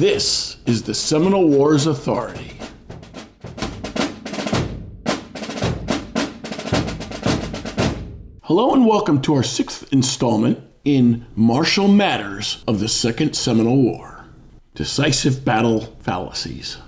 This is the Seminole Wars Authority. Hello and welcome to our sixth installment in Martial Matters of the Second Seminole War Decisive Battle Fallacies.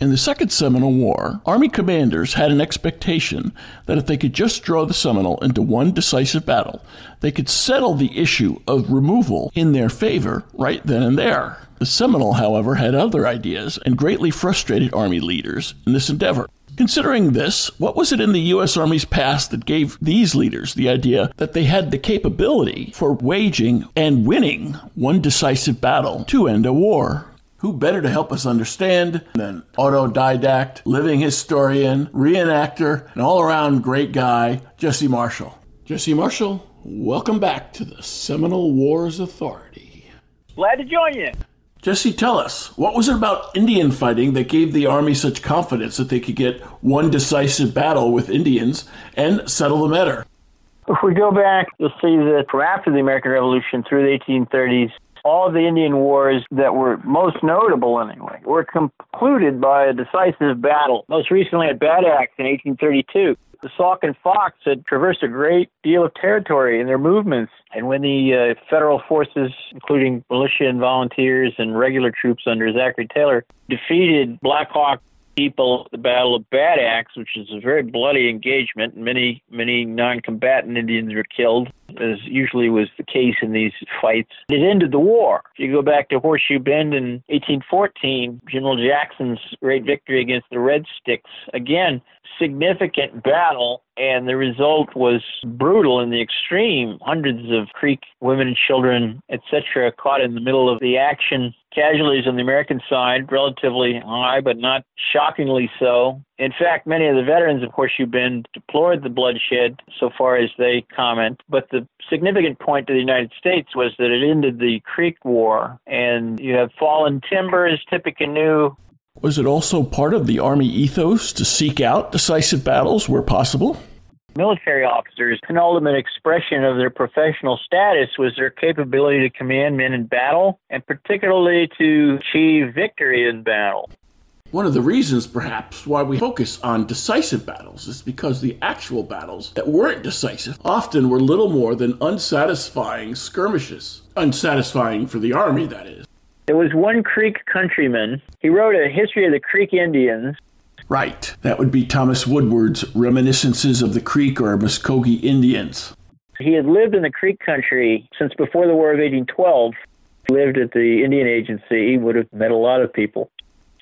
In the Second Seminole War, Army commanders had an expectation that if they could just draw the Seminole into one decisive battle, they could settle the issue of removal in their favor right then and there. The Seminole, however, had other ideas and greatly frustrated Army leaders in this endeavor. Considering this, what was it in the U.S. Army's past that gave these leaders the idea that they had the capability for waging and winning one decisive battle to end a war? Who better to help us understand than autodidact, living historian, reenactor, and all around great guy, Jesse Marshall? Jesse Marshall, welcome back to the Seminole Wars Authority. Glad to join you. Jesse, tell us, what was it about Indian fighting that gave the Army such confidence that they could get one decisive battle with Indians and settle the matter? If we go back, you'll see that from after the American Revolution through the 1830s, all the Indian wars that were most notable anyway were concluded by a decisive battle, most recently at Bad Axe in 1832 the Sauk and Fox had traversed a great deal of territory in their movements. And when the uh, federal forces, including militia and volunteers and regular troops under Zachary Taylor, defeated Black Hawk people at the Battle of Bad Axe, which is a very bloody engagement. Many, many non-combatant Indians were killed, as usually was the case in these fights. It ended the war. If you go back to Horseshoe Bend in 1814, General Jackson's great victory against the Red Sticks, again, significant battle, and the result was brutal in the extreme. Hundreds of Creek women and children, etc., caught in the middle of the action. Casualties on the American side, relatively high, but not shockingly so. In fact, many of the veterans of Horseshoe Bend deplored the bloodshed so far as they comment. But the significant point to the United States was that it ended the Creek War, and you have fallen timber timbers, Tippecanoe, was it also part of the Army ethos to seek out decisive battles where possible? Military officers, an ultimate expression of their professional status was their capability to command men in battle and particularly to achieve victory in battle. One of the reasons, perhaps, why we focus on decisive battles is because the actual battles that weren't decisive often were little more than unsatisfying skirmishes. Unsatisfying for the Army, that is. There was one Creek countryman. He wrote a history of the Creek Indians. Right. That would be Thomas Woodward's Reminiscences of the Creek or Muskogee Indians. He had lived in the Creek country since before the War of 1812. Lived at the Indian Agency. He would have met a lot of people.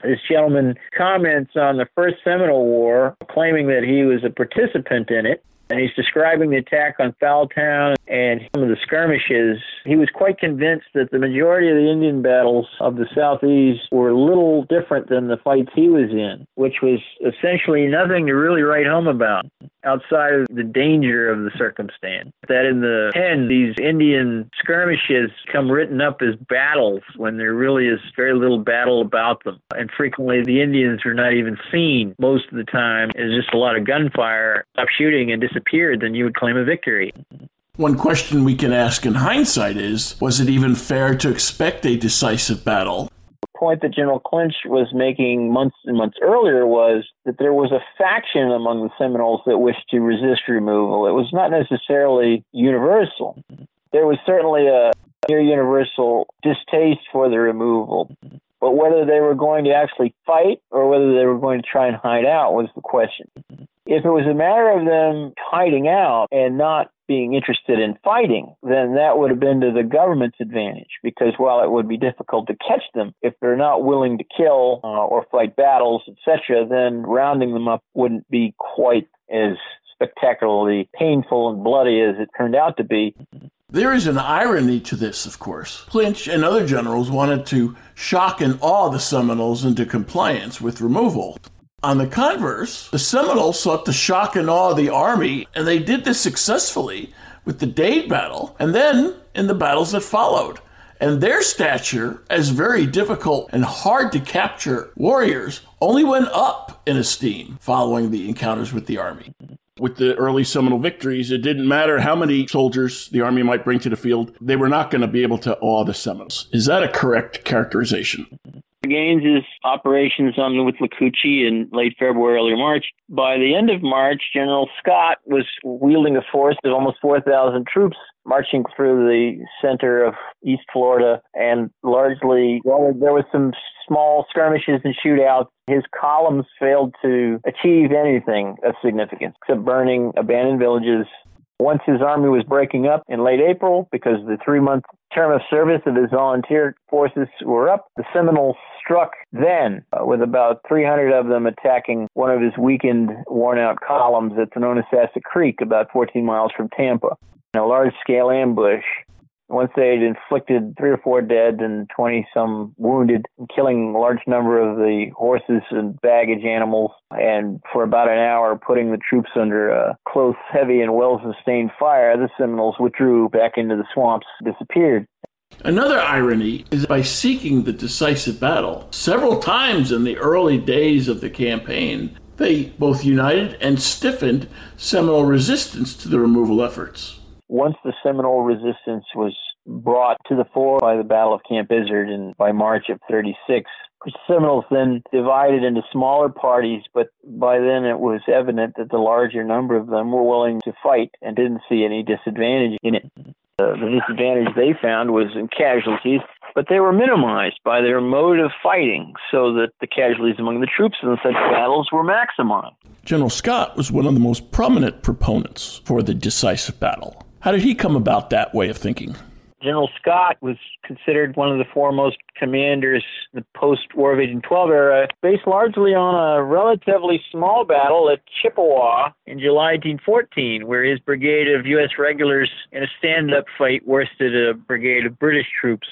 This gentleman comments on the First Seminole War, claiming that he was a participant in it and he's describing the attack on Fowltown and some of the skirmishes. He was quite convinced that the majority of the Indian battles of the Southeast were little different than the fights he was in, which was essentially nothing to really write home about outside of the danger of the circumstance. That in the end, these Indian skirmishes come written up as battles when there really is very little battle about them. And frequently the Indians are not even seen most of the time. It's just a lot of gunfire, stop shooting and disappeared, then you would claim a victory. One question we can ask in hindsight is was it even fair to expect a decisive battle? The point that General Clinch was making months and months earlier was that there was a faction among the Seminoles that wished to resist removal. It was not necessarily universal. There was certainly a near universal distaste for the removal. But whether they were going to actually fight or whether they were going to try and hide out was the question. If it was a matter of them hiding out and not being interested in fighting, then that would have been to the government's advantage because while it would be difficult to catch them, if they're not willing to kill uh, or fight battles, etc., then rounding them up wouldn't be quite as spectacularly painful and bloody as it turned out to be. There is an irony to this, of course. Clinch and other generals wanted to shock and awe the Seminoles into compliance with removal. On the converse, the Seminoles sought to shock and awe the army, and they did this successfully with the Dade battle and then in the battles that followed. And their stature as very difficult and hard to capture warriors only went up in esteem following the encounters with the army. With the early Seminole victories, it didn't matter how many soldiers the Army might bring to the field, they were not going to be able to awe the Seminoles. Is that a correct characterization? Gaines's operations on with Withlacoochee in late February, early March. By the end of March, General Scott was wielding a force of almost 4,000 troops marching through the center of East Florida, and largely, well, there was some small skirmishes and shootouts. His columns failed to achieve anything of significance except burning abandoned villages once his army was breaking up in late April because the three month term of service of his volunteer forces were up, the Seminoles struck then uh, with about 300 of them attacking one of his weakened, worn out columns at the Thonotosassa Creek, about 14 miles from Tampa. In a large scale ambush once they'd inflicted three or four dead and 20 some wounded, killing a large number of the horses and baggage animals, and for about an hour putting the troops under a close, heavy, and well sustained fire, the Seminoles withdrew back into the swamps, disappeared. Another irony is by seeking the decisive battle several times in the early days of the campaign, they both united and stiffened Seminole resistance to the removal efforts once the Seminole resistance was brought to the fore by the Battle of Camp Izard and by March of 36, the Seminoles then divided into smaller parties, but by then it was evident that the larger number of them were willing to fight and didn't see any disadvantage in it. Uh, the disadvantage they found was in casualties, but they were minimized by their mode of fighting so that the casualties among the troops in such battles were maximized. General Scott was one of the most prominent proponents for the decisive battle. How did he come about that way of thinking? General Scott was considered one of the foremost commanders in the post War of 1812 era, based largely on a relatively small battle at Chippewa in July 1814, where his brigade of U.S. regulars in a stand up fight worsted a brigade of British troops.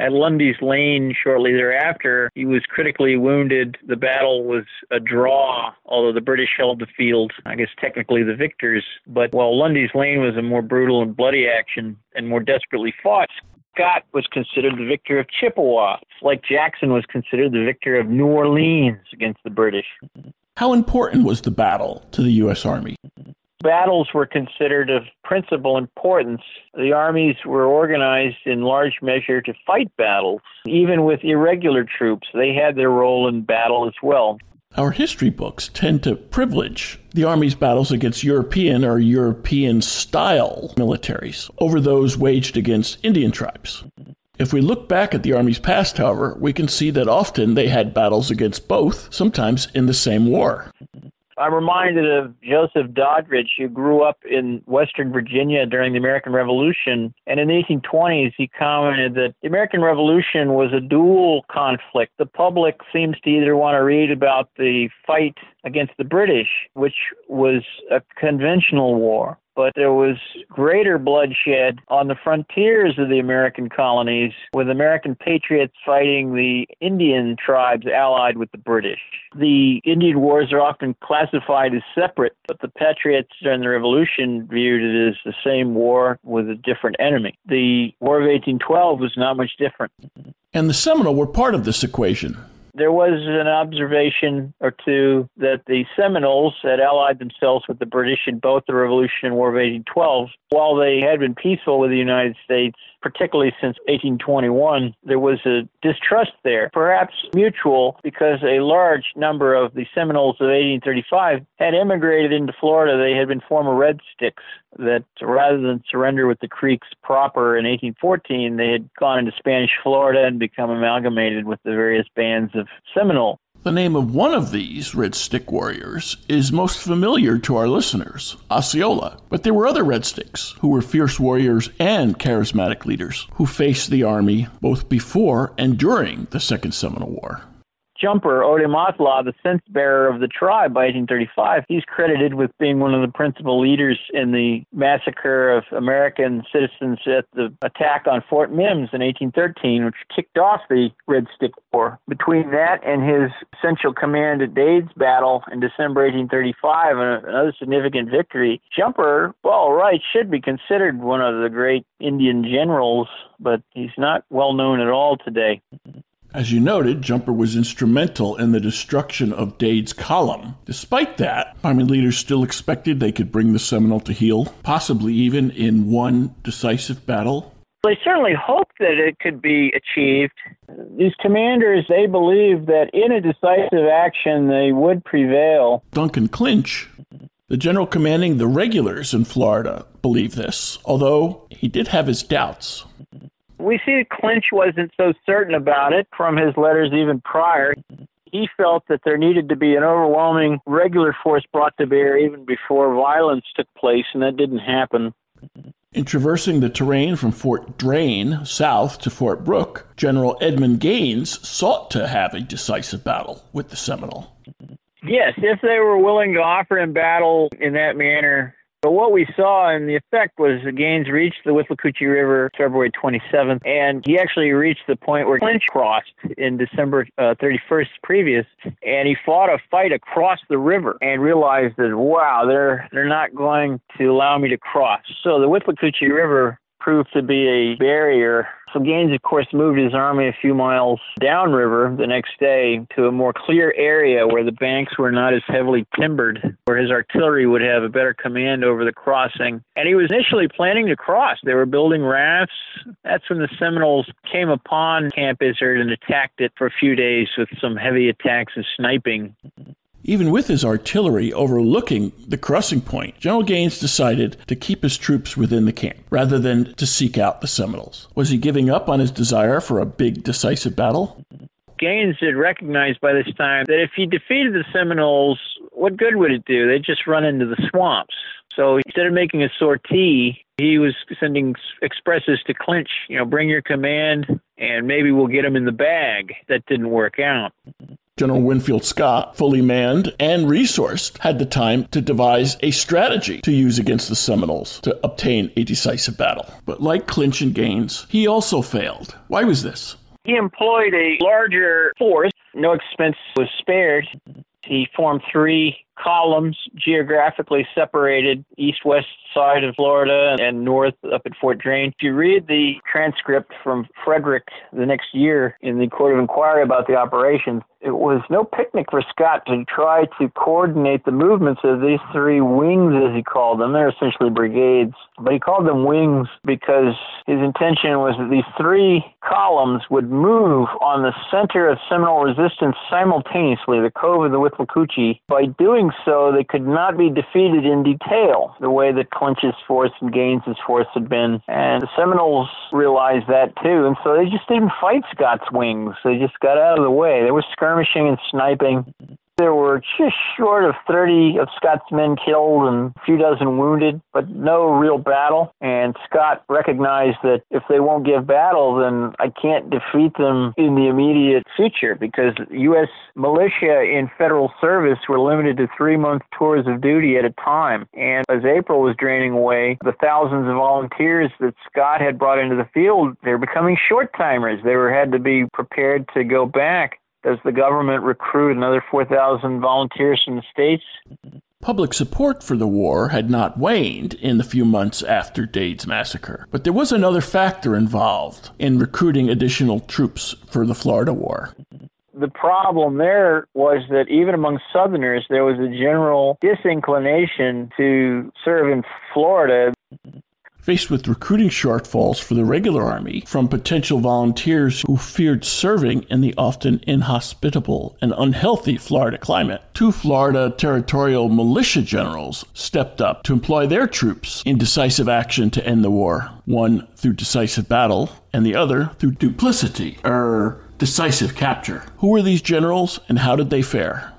At Lundy's Lane shortly thereafter, he was critically wounded. The battle was a draw, although the British held the field, I guess technically the victors. But while Lundy's Lane was a more brutal and bloody action and more desperately fought, Scott was considered the victor of Chippewa, like Jackson was considered the victor of New Orleans against the British. How important was the battle to the U.S. Army? Battles were considered of principal importance. The armies were organized in large measure to fight battles. Even with irregular troops, they had their role in battle as well. Our history books tend to privilege the Army's battles against European or European style militaries over those waged against Indian tribes. If we look back at the Army's past, however, we can see that often they had battles against both, sometimes in the same war. I'm reminded of Joseph Doddridge, who grew up in Western Virginia during the American Revolution. And in the 1820s, he commented that the American Revolution was a dual conflict. The public seems to either want to read about the fight against the British, which was a conventional war, but there was greater bloodshed on the frontiers of the American colonies with American patriots fighting the Indian tribes allied with the British. The Indian wars are often classified as separate, but the patriots during the Revolution viewed it as the same war with a different enemy. The War of 1812 was not much different. And the Seminole were part of this equation there was an observation or two that the Seminoles had allied themselves with the British in both the Revolution and War of 1812. While they had been peaceful with the United States, particularly since 1821, there was a distrust there, perhaps mutual, because a large number of the Seminoles of 1835 had immigrated into Florida. They had been former Red Sticks that rather than surrender with the Creeks proper in 1814, they had gone into Spanish Florida and become amalgamated with the various bands of Seminole. The name of one of these Red Stick warriors is most familiar to our listeners, Osceola. But there were other Red Sticks who were fierce warriors and charismatic leaders who faced the Army both before and during the Second Seminole War. Jumper, Odematla, the sense bearer of the tribe by 1835, he's credited with being one of the principal leaders in the massacre of American citizens at the attack on Fort Mims in 1813, which kicked off the Red Stick War. Between that and his central command at Dade's battle in December 1835, another significant victory, Jumper, well, right, should be considered one of the great Indian generals, but he's not well known at all today. As you noted, Jumper was instrumental in the destruction of Dade's column. Despite that, Army leaders still expected they could bring the Seminole to heel, possibly even in one decisive battle. They certainly hoped that it could be achieved. These commanders, they believed that in a decisive action they would prevail. Duncan Clinch, the general commanding the regulars in Florida, believed this, although he did have his doubts. We see that Clinch wasn't so certain about it from his letters even prior. He felt that there needed to be an overwhelming regular force brought to bear even before violence took place, and that didn't happen. In traversing the terrain from Fort Drane south to Fort Brooke, General Edmund Gaines sought to have a decisive battle with the Seminole. Yes, if they were willing to offer him battle in that manner, but what we saw and the effect was the Gaines reached the Withlacoochee River February 27th, and he actually reached the point where Clinch crossed in December uh, 31st previous, and he fought a fight across the river and realized that wow, they're they're not going to allow me to cross. So the Withlacoochee River proved to be a barrier. So Gaines, of course, moved his army a few miles downriver the next day to a more clear area where the banks were not as heavily timbered, where his artillery would have a better command over the crossing. And he was initially planning to cross. They were building rafts. That's when the Seminoles came upon Camp Izard and attacked it for a few days with some heavy attacks and sniping. Even with his artillery overlooking the crossing point, General Gaines decided to keep his troops within the camp rather than to seek out the Seminoles. Was he giving up on his desire for a big, decisive battle? Gaines had recognized by this time that if he defeated the Seminoles, what good would it do? They'd just run into the swamps. So instead of making a sortie, he was sending expresses to Clinch, you know, bring your command and maybe we'll get him in the bag. That didn't work out. General Winfield Scott, fully manned and resourced, had the time to devise a strategy to use against the Seminoles to obtain a decisive battle. But like Clinch and Gaines, he also failed. Why was this? He employed a larger force. No expense was spared. He formed three columns geographically separated east west side of Florida and north up at Fort Drane. If you read the transcript from Frederick the next year in the Court of Inquiry about the operations, it was no picnic for Scott to try to coordinate the movements of these three wings, as he called them. They're essentially brigades, but he called them wings because his intention was that these three columns would move on the center of Seminole resistance simultaneously, the Cove of the Withlacoochee. By doing so, they could not be defeated in detail, the way that Clinch's force and Gaines's force had been. And the Seminoles realized that too, and so they just didn't fight Scott's wings. They just got out of the way. They were skirmishing and sniping. There were just short of 30 of Scott's men killed and a few dozen wounded, but no real battle. And Scott recognized that if they won't give battle, then I can't defeat them in the immediate future because U.S. militia in federal service were limited to three month tours of duty at a time. And as April was draining away, the thousands of volunteers that Scott had brought into the field, they're becoming short timers. They were had to be prepared to go back does the government recruit another 4,000 volunteers from the states? Public support for the war had not waned in the few months after Dade's massacre, but there was another factor involved in recruiting additional troops for the Florida War. The problem there was that even among Southerners, there was a general disinclination to serve in Florida. Faced with recruiting shortfalls for the regular army from potential volunteers who feared serving in the often inhospitable and unhealthy Florida climate, two Florida territorial militia generals stepped up to employ their troops in decisive action to end the war, one through decisive battle and the other through duplicity, or decisive capture. Who were these generals and how did they fare?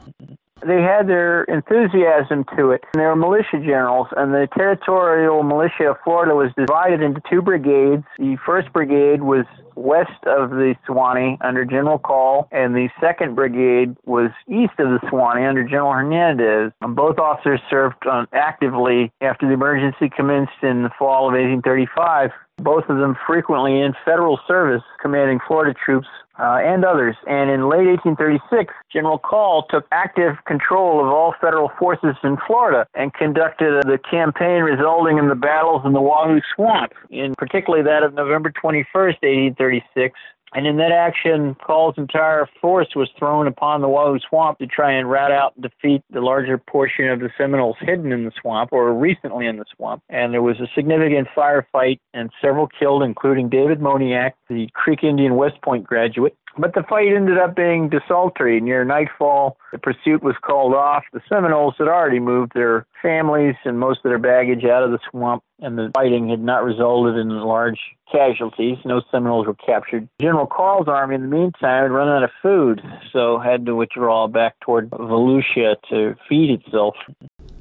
They had their enthusiasm to it. They were militia generals, and the territorial militia of Florida was divided into two brigades. The first brigade was west of the Suwannee under General Call, and the second brigade was east of the Suwannee under General Hernandez. Both officers served actively after the emergency commenced in the fall of 1835 both of them frequently in federal service commanding Florida troops uh, and others. And in late 1836, General Call took active control of all federal forces in Florida and conducted the campaign resulting in the battles in the Wahoo Swamp, in particularly that of November 21st, 1836. And in that action, Call's entire force was thrown upon the Wahoo Swamp to try and rout out and defeat the larger portion of the Seminoles hidden in the swamp or recently in the swamp. And there was a significant firefight and several killed, including David Moniac, the Creek Indian West Point graduate. But the fight ended up being desultory. Near nightfall, the pursuit was called off. The Seminoles had already moved their families and most of their baggage out of the swamp, and the fighting had not resulted in large casualties. No Seminoles were captured. General Call's army, in the meantime, had run out of food, so had to withdraw back toward Volusia to feed itself.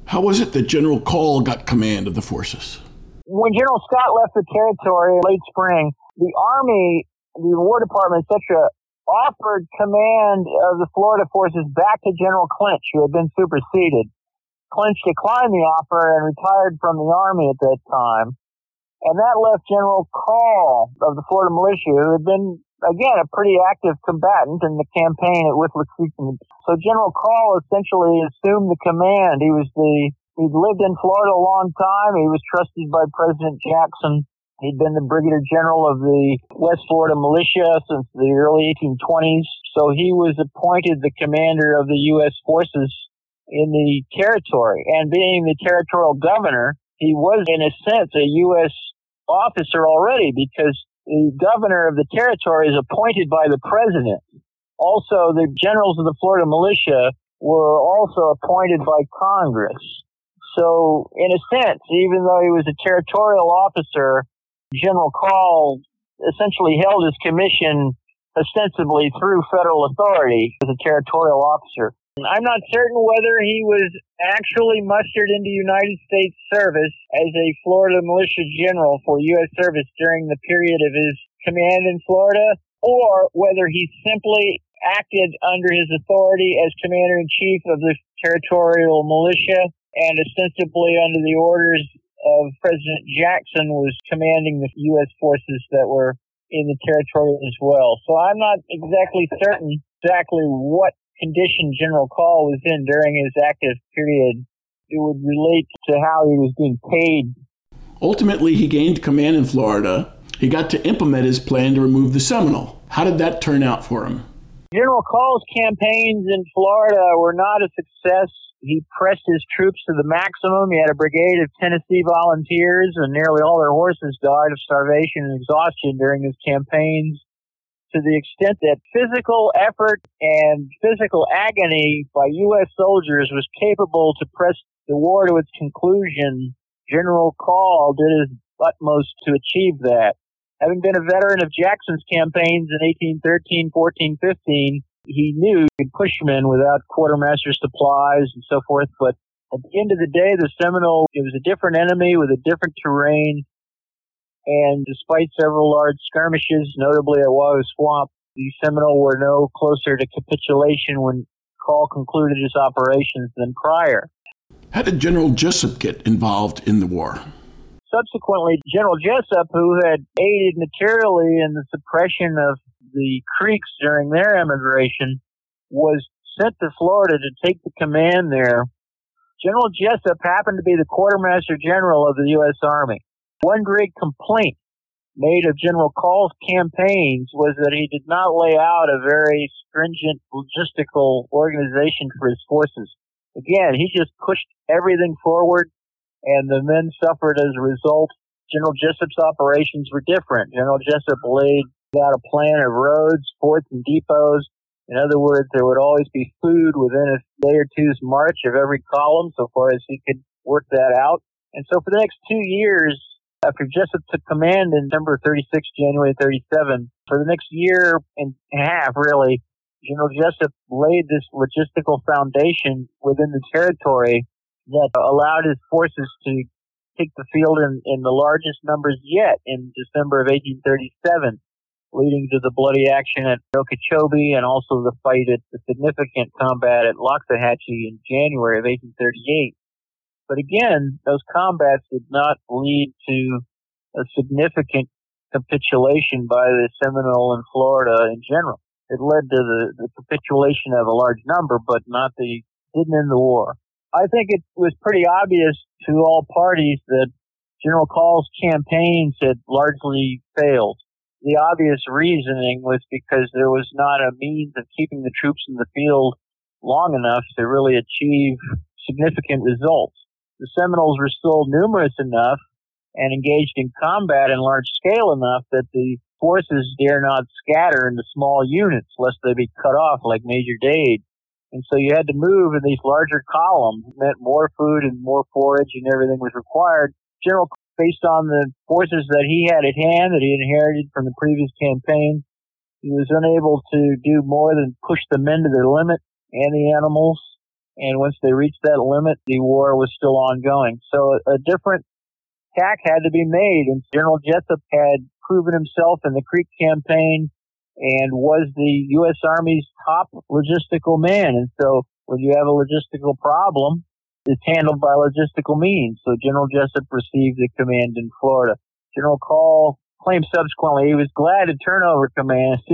How was it that General Call got command of the forces? When General Scott left the territory late spring, the Army, the War Department, etc., offered command of the Florida forces back to General Clinch, who had been superseded. Clinch declined the offer and retired from the Army at that time. And that left General Call of the Florida militia, who had been, again, a pretty active combatant in the campaign at Withlacoochee. So General Call essentially assumed the command. He was the, he'd lived in Florida a long time. He was trusted by President Jackson He'd been the brigadier general of the West Florida militia since the early 1820s. So he was appointed the commander of the U.S. forces in the territory. And being the territorial governor, he was in a sense a U.S. officer already because the governor of the territory is appointed by the president. Also, the generals of the Florida militia were also appointed by Congress. So, in a sense, even though he was a territorial officer, General Call essentially held his commission ostensibly through federal authority as a territorial officer. I'm not certain whether he was actually mustered into United States service as a Florida militia general for U.S. service during the period of his command in Florida, or whether he simply acted under his authority as commander in chief of the territorial militia and ostensibly under the orders of President Jackson was commanding the U.S. forces that were in the territory as well. So I'm not exactly certain exactly what condition General Call was in during his active period. It would relate to how he was being paid. Ultimately, he gained command in Florida. He got to implement his plan to remove the Seminole. How did that turn out for him? General Call's campaigns in Florida were not a success he pressed his troops to the maximum. He had a brigade of Tennessee volunteers, and nearly all their horses died of starvation and exhaustion during his campaigns. To the extent that physical effort and physical agony by U.S. soldiers was capable to press the war to its conclusion, General Call did his utmost to achieve that. Having been a veteran of Jackson's campaigns in 1813, 14, 15, he knew he could push in without quartermaster supplies and so forth. But at the end of the day, the Seminole, it was a different enemy with a different terrain. And despite several large skirmishes, notably at Wahoo Swamp, the Seminole were no closer to capitulation when Call concluded his operations than prior. How did General Jesup get involved in the war? Subsequently, General Jesup, who had aided materially in the suppression of the Creeks during their emigration was sent to Florida to take the command there. General Jesup happened to be the quartermaster general of the U.S. Army. One great complaint made of General Call's campaigns was that he did not lay out a very stringent logistical organization for his forces. Again, he just pushed everything forward and the men suffered as a result. General Jesup's operations were different. General Jesup laid got a plan of roads, ports, and depots. In other words, there would always be food within a day or two's march of every column so far as he could work that out. And so for the next two years, after Jesup took command in December 36, January 37, for the next year and a half, really, General Jesup laid this logistical foundation within the territory that allowed his forces to take the field in, in the largest numbers yet in December of 1837 leading to the bloody action at Okeechobee and also the fight at the significant combat at Loxahatchee in January of 1838. But again, those combats did not lead to a significant capitulation by the Seminole in Florida in general. It led to the, the capitulation of a large number, but not the, didn't end the war. I think it was pretty obvious to all parties that General Call's campaigns had largely failed the obvious reasoning was because there was not a means of keeping the troops in the field long enough to really achieve significant results. The Seminoles were still numerous enough and engaged in combat in large scale enough that the forces dare not scatter into small units lest they be cut off like Major Dade. And so you had to move in these larger columns. It meant more food and more forage and everything was required. General, based on the forces that he had at hand that he inherited from the previous campaign, he was unable to do more than push the men to their limit and the animals. And once they reached that limit, the war was still ongoing. So a, a different tack had to be made. And General Jesup had proven himself in the Creek campaign and was the U.S. Army's top logistical man. And so when you have a logistical problem, it's handled by logistical means. So General Jesup received the command in Florida. General Call claimed subsequently he was glad to turn over command.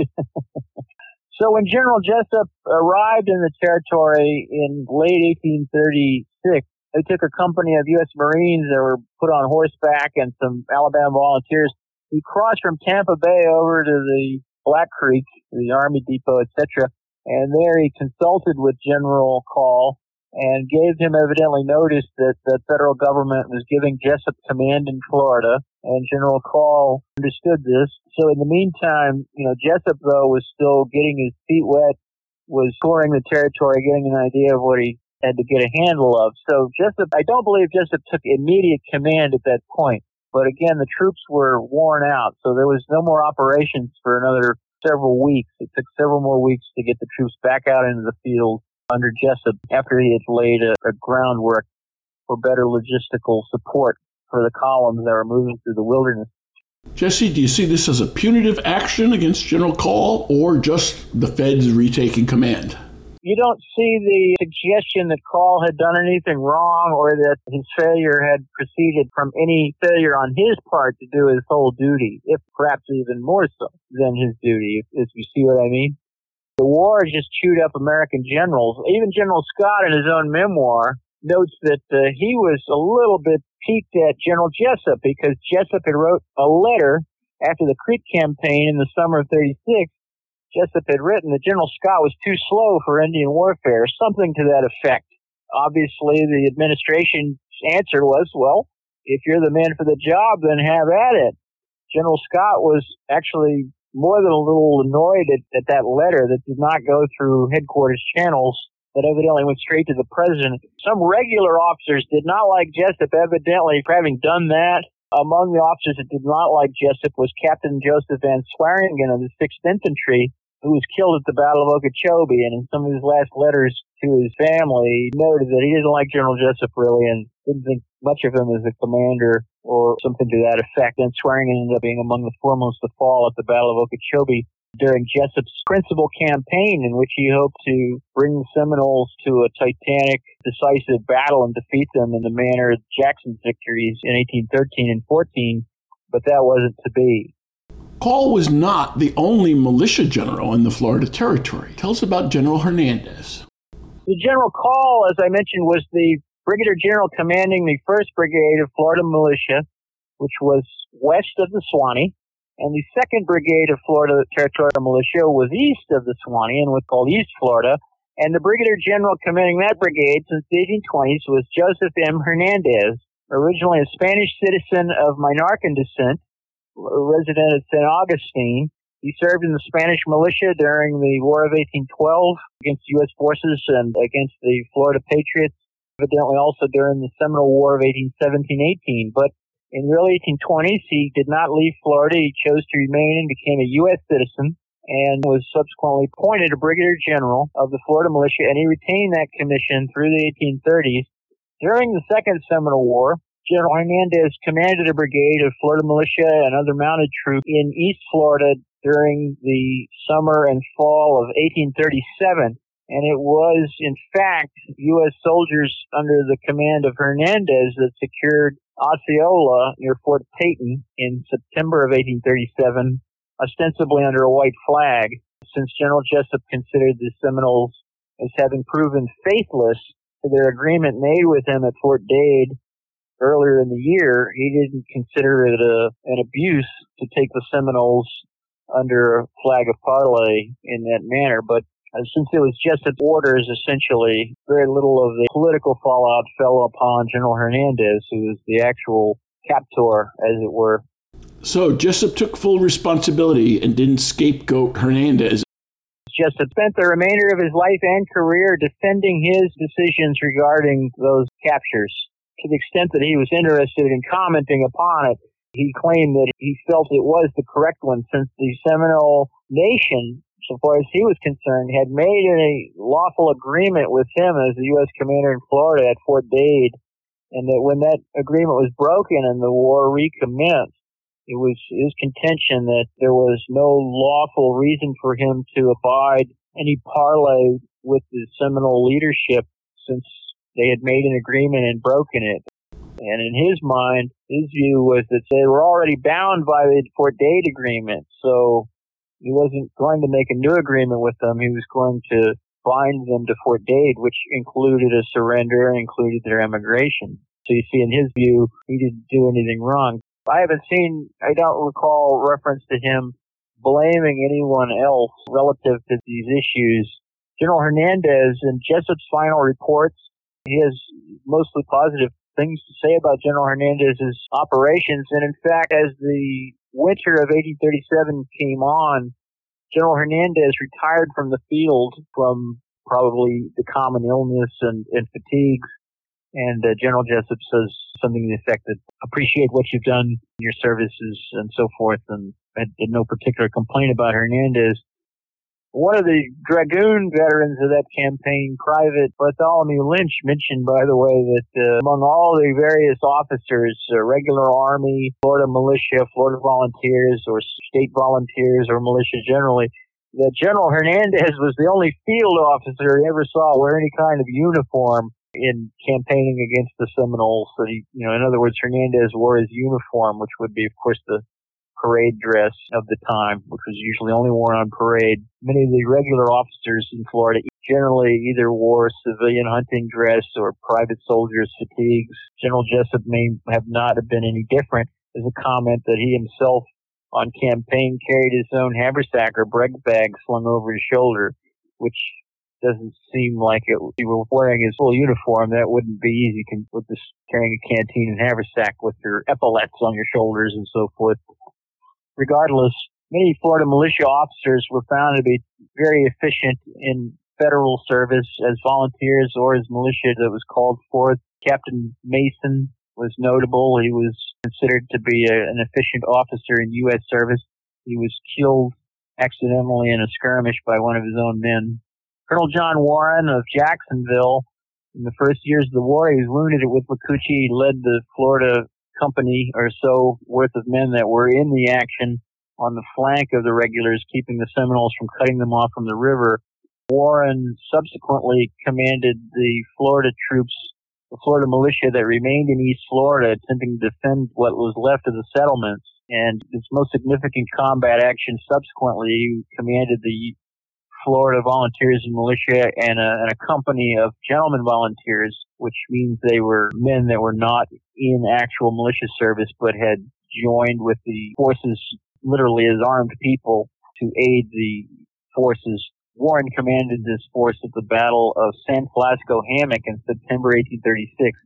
so when General Jesup arrived in the territory in late 1836, they took a company of U.S. Marines that were put on horseback and some Alabama volunteers. He crossed from Tampa Bay over to the Black Creek, the Army Depot, etc. And there he consulted with General Call and gave him evidently notice that the federal government was giving Jesup command in Florida, and General Call understood this. So in the meantime, you know, Jesup though was still getting his feet wet, was touring the territory, getting an idea of what he had to get a handle of. So Jesup, I don't believe Jesup took immediate command at that point. But again, the troops were worn out, so there was no more operations for another several weeks. It took several more weeks to get the troops back out into the field under Jesup after he had laid a, a groundwork for better logistical support for the columns that were moving through the wilderness. Jesse, do you see this as a punitive action against General Call or just the feds retaking command? you don't see the suggestion that Call had done anything wrong or that his failure had proceeded from any failure on his part to do his whole duty, if perhaps even more so than his duty, if, if you see what I mean. The war has just chewed up American generals. Even General Scott in his own memoir notes that uh, he was a little bit piqued at General Jesup because Jesup had wrote a letter after the Creek campaign in the summer of 36 Jesup had written that General Scott was too slow for Indian warfare, something to that effect. Obviously, the administration's answer was, well, if you're the man for the job, then have at it. General Scott was actually more than a little annoyed at, at that letter that did not go through headquarters channels that evidently went straight to the president. Some regular officers did not like Jesup, evidently, for having done that. Among the officers that did not like Jesup was Captain Joseph Van Swearingen of the 6th Infantry, who was killed at the Battle of Okeechobee. And in some of his last letters to his family, he noted that he didn't like General Jesup really and didn't think much of him as a commander or something to that effect. And Swearingen ended up being among the foremost to fall at the Battle of Okeechobee during Jesup's principal campaign in which he hoped to bring the Seminoles to a titanic, decisive battle and defeat them in the manner of Jackson's victories in 1813 and 14, but that wasn't to be. Call was not the only militia general in the Florida Territory. Tell us about General Hernandez. The General Call, as I mentioned, was the Brigadier General commanding the 1st Brigade of Florida Militia, which was west of the Suwannee, and the 2nd Brigade of Florida Territorial Militia was east of the Suwannee and was called East Florida. And the Brigadier General commanding that brigade since the 1820s was Joseph M. Hernandez, originally a Spanish citizen of Minorcan descent resident of St. Augustine. He served in the Spanish militia during the War of 1812 against U.S. forces and against the Florida Patriots, evidently also during the Seminole War of 1817-18. But in the early 1820s, he did not leave Florida. He chose to remain and became a U.S. citizen and was subsequently appointed a brigadier general of the Florida militia, and he retained that commission through the 1830s. During the Second Seminole War, General Hernandez commanded a brigade of Florida militia and other mounted troops in East Florida during the summer and fall of 1837. And it was, in fact, U.S. soldiers under the command of Hernandez that secured Osceola near Fort Peyton in September of 1837, ostensibly under a white flag, since General Jesup considered the Seminoles as having proven faithless to their agreement made with him at Fort Dade earlier in the year, he didn't consider it a, an abuse to take the Seminoles under a flag of parley in that manner. But uh, since it was just at orders, essentially, very little of the political fallout fell upon General Hernandez, who was the actual captor, as it were. So Jesup took full responsibility and didn't scapegoat Hernandez. Jesup spent the remainder of his life and career defending his decisions regarding those captures. To the extent that he was interested in commenting upon it, he claimed that he felt it was the correct one since the Seminole Nation so far as he was concerned, had made a lawful agreement with him as the U.S. commander in Florida at Fort Dade, and that when that agreement was broken and the war recommenced, it was his contention that there was no lawful reason for him to abide any parley with the Seminole leadership since they had made an agreement and broken it. And in his mind, his view was that they were already bound by the Fort Dade agreement. So he wasn't going to make a new agreement with them. He was going to bind them to Fort Dade, which included a surrender and included their emigration. So you see, in his view, he didn't do anything wrong. I haven't seen, I don't recall reference to him blaming anyone else relative to these issues. General Hernandez in Jesup's final reports, he has mostly positive things to say about General Hernandez's operations. And in fact, as the winter of 1837 came on, General Hernandez retired from the field from probably the common illness and, and fatigues. And uh, General Jesup says something to the effect that appreciate what you've done your services and so forth, and had no particular complaint about Hernandez. One of the dragoon veterans of that campaign, Private Bartholomew Lynch, mentioned, by the way, that uh, among all the various officers, uh, regular Army, Florida militia, Florida volunteers, or state volunteers, or militia generally, that General Hernandez was the only field officer he ever saw wear any kind of uniform in campaigning against the Seminoles. So he, you know, in other words, Hernandez wore his uniform, which would be, of course, the parade dress of the time, which was usually only worn on parade. Many of the regular officers in Florida generally either wore civilian hunting dress or private soldiers' fatigues. General Jesup may have not have been any different. There's a comment that he himself on campaign carried his own haversack or bread bag slung over his shoulder, which doesn't seem like it. If you were wearing his full uniform, that wouldn't be easy with this carrying a canteen and haversack with your epaulets on your shoulders and so forth regardless, many Florida militia officers were found to be very efficient in federal service as volunteers or as militia that was called forth. Captain Mason was notable. He was considered to be a, an efficient officer in U.S. service. He was killed accidentally in a skirmish by one of his own men. Colonel John Warren of Jacksonville, in the first years of the war, he was wounded at Withlacoochee. He led the Florida company or so worth of men that were in the action on the flank of the regulars, keeping the Seminoles from cutting them off from the river. Warren subsequently commanded the Florida troops, the Florida militia that remained in East Florida, attempting to defend what was left of the settlements. And his most significant combat action subsequently, commanded the Florida Volunteers and Militia and a, and a company of gentlemen volunteers, which means they were men that were not in actual militia service but had joined with the forces literally as armed people to aid the forces. Warren commanded this force at the Battle of San Felasco Hammock in September 1836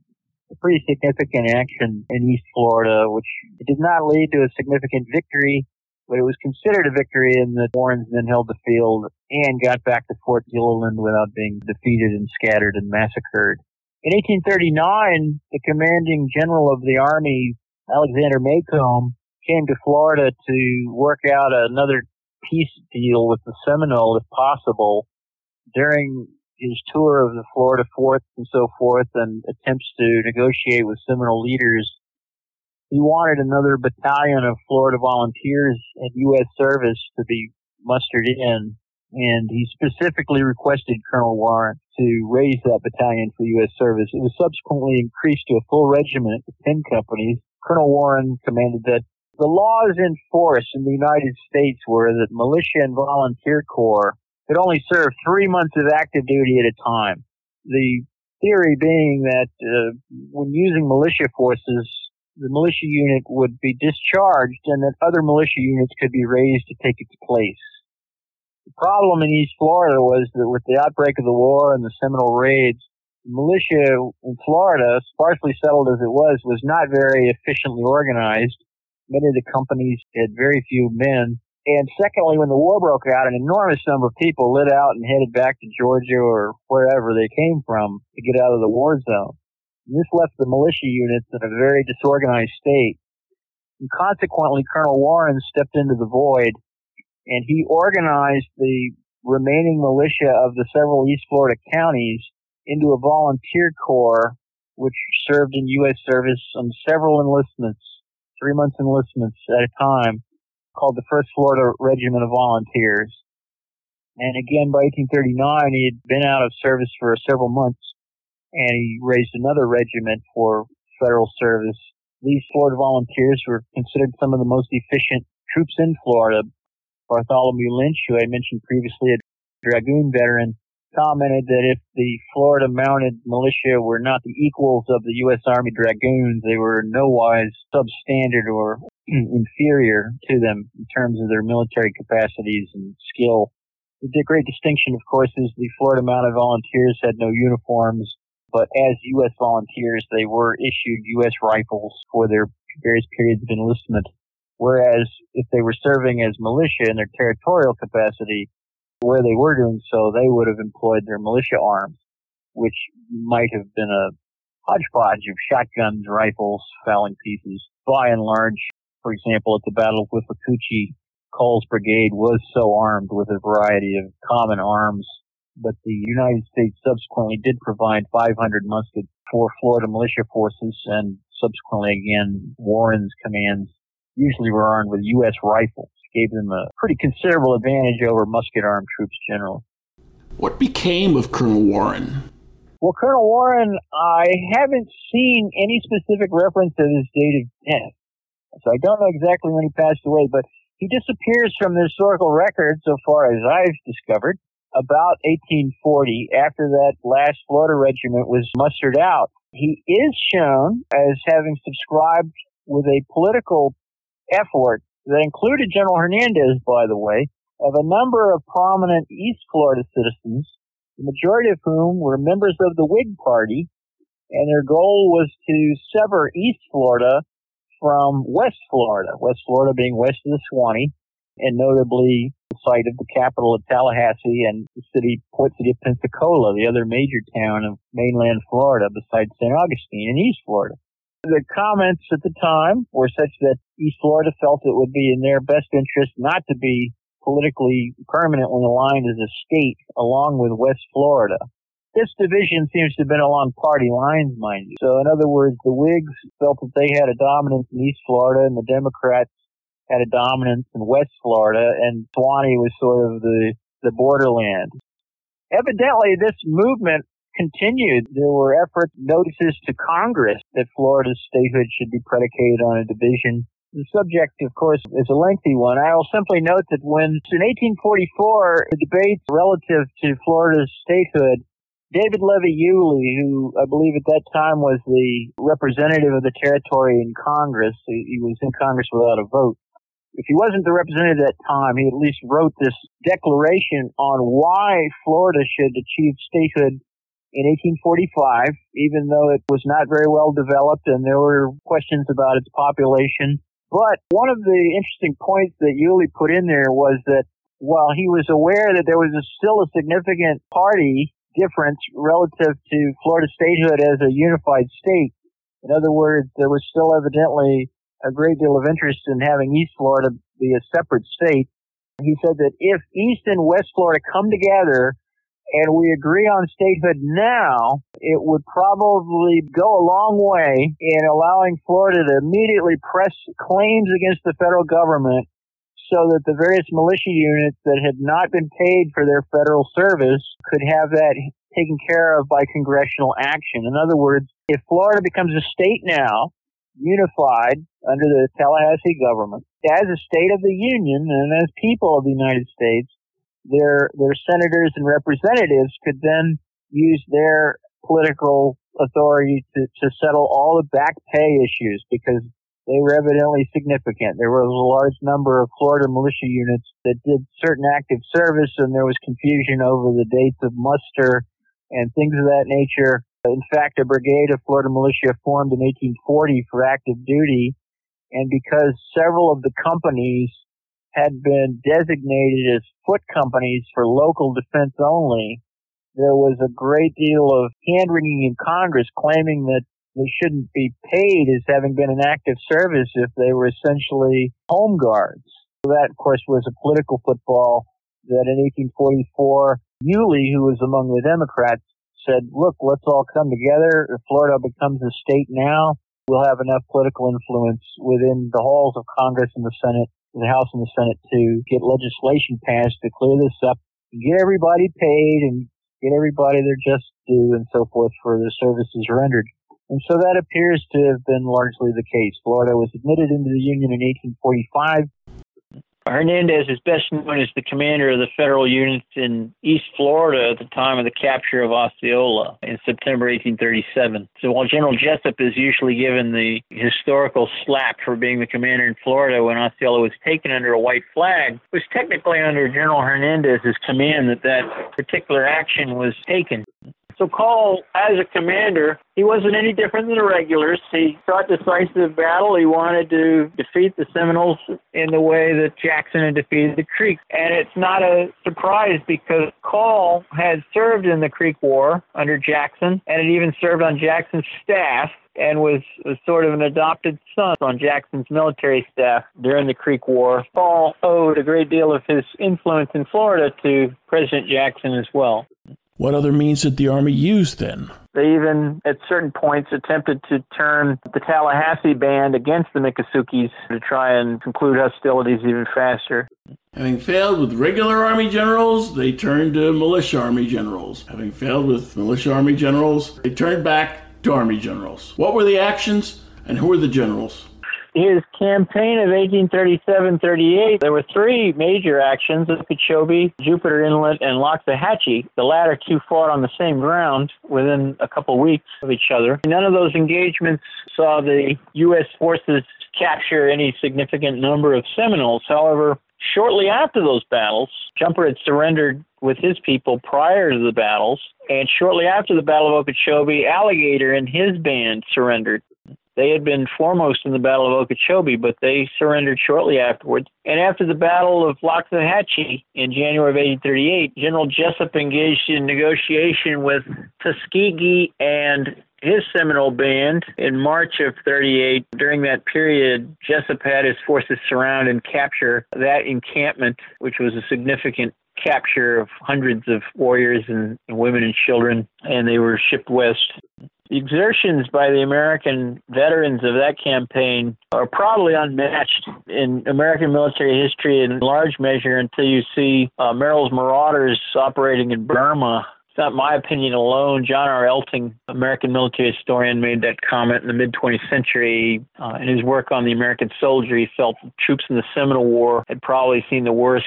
a pretty significant action in East Florida, which did not lead to a significant victory, but it was considered a victory in that Warren's then held the field and got back to Fort Gilleland without being defeated and scattered and massacred. In 1839, the commanding general of the army, Alexander Macomb, came to Florida to work out another peace deal with the Seminole, if possible, during his tour of the Florida forts and so forth and attempts to negotiate with Seminole leaders he wanted another battalion of Florida volunteers at U.S. service to be mustered in, and he specifically requested Colonel Warren to raise that battalion for U.S. service. It was subsequently increased to a full regiment with 10 companies. Colonel Warren commanded that the laws in force in the United States were that militia and volunteer corps could only serve three months of active duty at a time. The theory being that uh, when using militia forces, the militia unit would be discharged and that other militia units could be raised to take its place. The problem in East Florida was that with the outbreak of the war and the Seminole raids, the militia in Florida, sparsely settled as it was, was not very efficiently organized. Many of the companies had very few men. And secondly, when the war broke out, an enormous number of people lit out and headed back to Georgia or wherever they came from to get out of the war zone. And this left the militia units in a very disorganized state. And consequently, Colonel Warren stepped into the void and he organized the remaining militia of the several East Florida counties into a volunteer corps, which served in U.S. service on several enlistments, three months enlistments at a time, called the First Florida Regiment of Volunteers. And again, by 1839, he had been out of service for several months and he raised another regiment for federal service. These Florida volunteers were considered some of the most efficient troops in Florida. Bartholomew Lynch, who I mentioned previously, a dragoon veteran, commented that if the Florida mounted militia were not the equals of the U.S. Army dragoons, they were no wise substandard or inferior to them in terms of their military capacities and skill. The great distinction, of course, is the Florida Mounted Volunteers had no uniforms but as U.S. volunteers, they were issued U.S. rifles for their various periods of enlistment. Whereas if they were serving as militia in their territorial capacity, where they were doing so, they would have employed their militia arms, which might have been a hodgepodge of shotguns, rifles, fowling pieces. By and large, for example, at the Battle of Withlacoochee, Cole's brigade was so armed with a variety of common arms but the United States subsequently did provide 500 muskets for Florida militia forces, and subsequently again, Warren's commands usually were armed with U.S. rifles, gave them a pretty considerable advantage over musket-armed troops generally. What became of Colonel Warren? Well, Colonel Warren, I haven't seen any specific reference to his date of death. So I don't know exactly when he passed away, but he disappears from the historical record so far as I've discovered about 1840, after that last Florida regiment was mustered out, he is shown as having subscribed with a political effort that included General Hernandez, by the way, of a number of prominent East Florida citizens, the majority of whom were members of the Whig Party, and their goal was to sever East Florida from West Florida, West Florida being west of the Suwannee, and notably the site of the capital of Tallahassee and the city, port city of Pensacola, the other major town of mainland Florida besides St. Augustine in East Florida. The comments at the time were such that East Florida felt it would be in their best interest not to be politically permanently aligned as a state along with West Florida. This division seems to have been along party lines, mind you. So in other words, the Whigs felt that they had a dominance in East Florida and the Democrats had a dominance in West Florida, and Suwannee was sort of the, the borderland. Evidently, this movement continued. There were efforts, notices to Congress that Florida's statehood should be predicated on a division. The subject, of course, is a lengthy one. I will simply note that when, in 1844, the debates relative to Florida's statehood, David Levy Yulee, who I believe at that time was the representative of the territory in Congress, he was in Congress without a vote, if he wasn't the representative at that time, he at least wrote this declaration on why Florida should achieve statehood in 1845, even though it was not very well developed and there were questions about its population. But one of the interesting points that Yulee put in there was that while he was aware that there was a, still a significant party difference relative to Florida statehood as a unified state, in other words, there was still evidently a great deal of interest in having East Florida be a separate state. He said that if East and West Florida come together and we agree on statehood now, it would probably go a long way in allowing Florida to immediately press claims against the federal government so that the various militia units that had not been paid for their federal service could have that taken care of by congressional action. In other words, if Florida becomes a state now, unified under the Tallahassee government as a state of the Union and as people of the United States, their their senators and representatives could then use their political authority to, to settle all the back pay issues because they were evidently significant. There was a large number of Florida militia units that did certain active service, and there was confusion over the dates of muster and things of that nature. In fact, a brigade of Florida militia formed in 1840 for active duty, and because several of the companies had been designated as foot companies for local defense only, there was a great deal of hand wringing in Congress claiming that they shouldn't be paid as having been in active service if they were essentially home guards. That, of course, was a political football that in 1844, Yulee, who was among the Democrats, said, look, let's all come together. If Florida becomes a state now, we'll have enough political influence within the halls of Congress and the Senate, the House and the Senate to get legislation passed to clear this up get everybody paid and get everybody their just due and so forth for the services rendered. And so that appears to have been largely the case. Florida was admitted into the Union in 1845. Hernandez is best known as the commander of the federal units in East Florida at the time of the capture of Osceola in September 1837. So while General Jesup is usually given the historical slap for being the commander in Florida when Osceola was taken under a white flag, it was technically under General Hernandez's command that that particular action was taken. So Call, as a commander, he wasn't any different than the regulars. He sought decisive battle. He wanted to defeat the Seminoles in the way that Jackson had defeated the Creeks. And it's not a surprise because Call had served in the Creek War under Jackson and had even served on Jackson's staff and was, was sort of an adopted son on Jackson's military staff during the Creek War. Call owed a great deal of his influence in Florida to President Jackson as well. What other means did the Army use then? They even, at certain points, attempted to turn the Tallahassee band against the Miccosukee to try and conclude hostilities even faster. Having failed with regular Army generals, they turned to militia Army generals. Having failed with militia Army generals, they turned back to Army generals. What were the actions and who were the generals? His campaign of 1837-38, there were three major actions: at Okeechobee, Jupiter Inlet, and Loxahatchee. The latter two fought on the same ground within a couple weeks of each other. None of those engagements saw the U.S. forces capture any significant number of Seminoles. However, shortly after those battles, Jumper had surrendered with his people prior to the battles, and shortly after the Battle of Okeechobee, Alligator and his band surrendered. They had been foremost in the Battle of Okeechobee, but they surrendered shortly afterwards. And after the Battle of Loxahatchee in January of 1838, General Jesup engaged in negotiation with Tuskegee and his Seminole band in March of 38. During that period, Jesup had his forces surround and capture that encampment, which was a significant capture of hundreds of warriors and, and women and children, and they were shipped west. The exertions by the American veterans of that campaign are probably unmatched in American military history in large measure until you see uh, Merrill's Marauders operating in Burma it's not my opinion alone. John R. Elting, American military historian, made that comment in the mid 20th century. Uh, in his work on the American soldier, he felt the troops in the Seminole War had probably seen the worst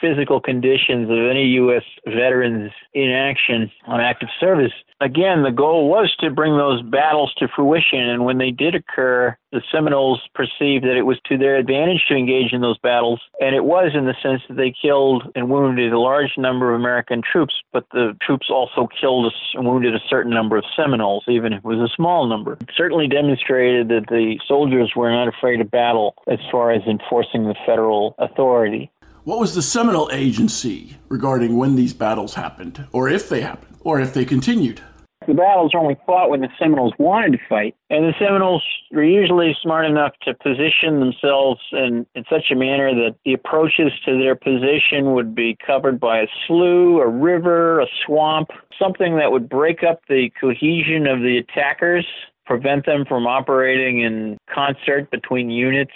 physical conditions of any U.S. veterans in action on active service. Again, the goal was to bring those battles to fruition, and when they did occur, the Seminoles perceived that it was to their advantage to engage in those battles, and it was in the sense that they killed and wounded a large number of American troops, but the troops also killed and wounded a certain number of Seminoles, even if it was a small number. It certainly demonstrated that the soldiers were not afraid of battle as far as enforcing the federal authority. What was the Seminole agency regarding when these battles happened, or if they happened, or if they continued? The battles only fought when the Seminoles wanted to fight, and the Seminoles were usually smart enough to position themselves in, in such a manner that the approaches to their position would be covered by a slough, a river, a swamp, something that would break up the cohesion of the attackers prevent them from operating in concert between units,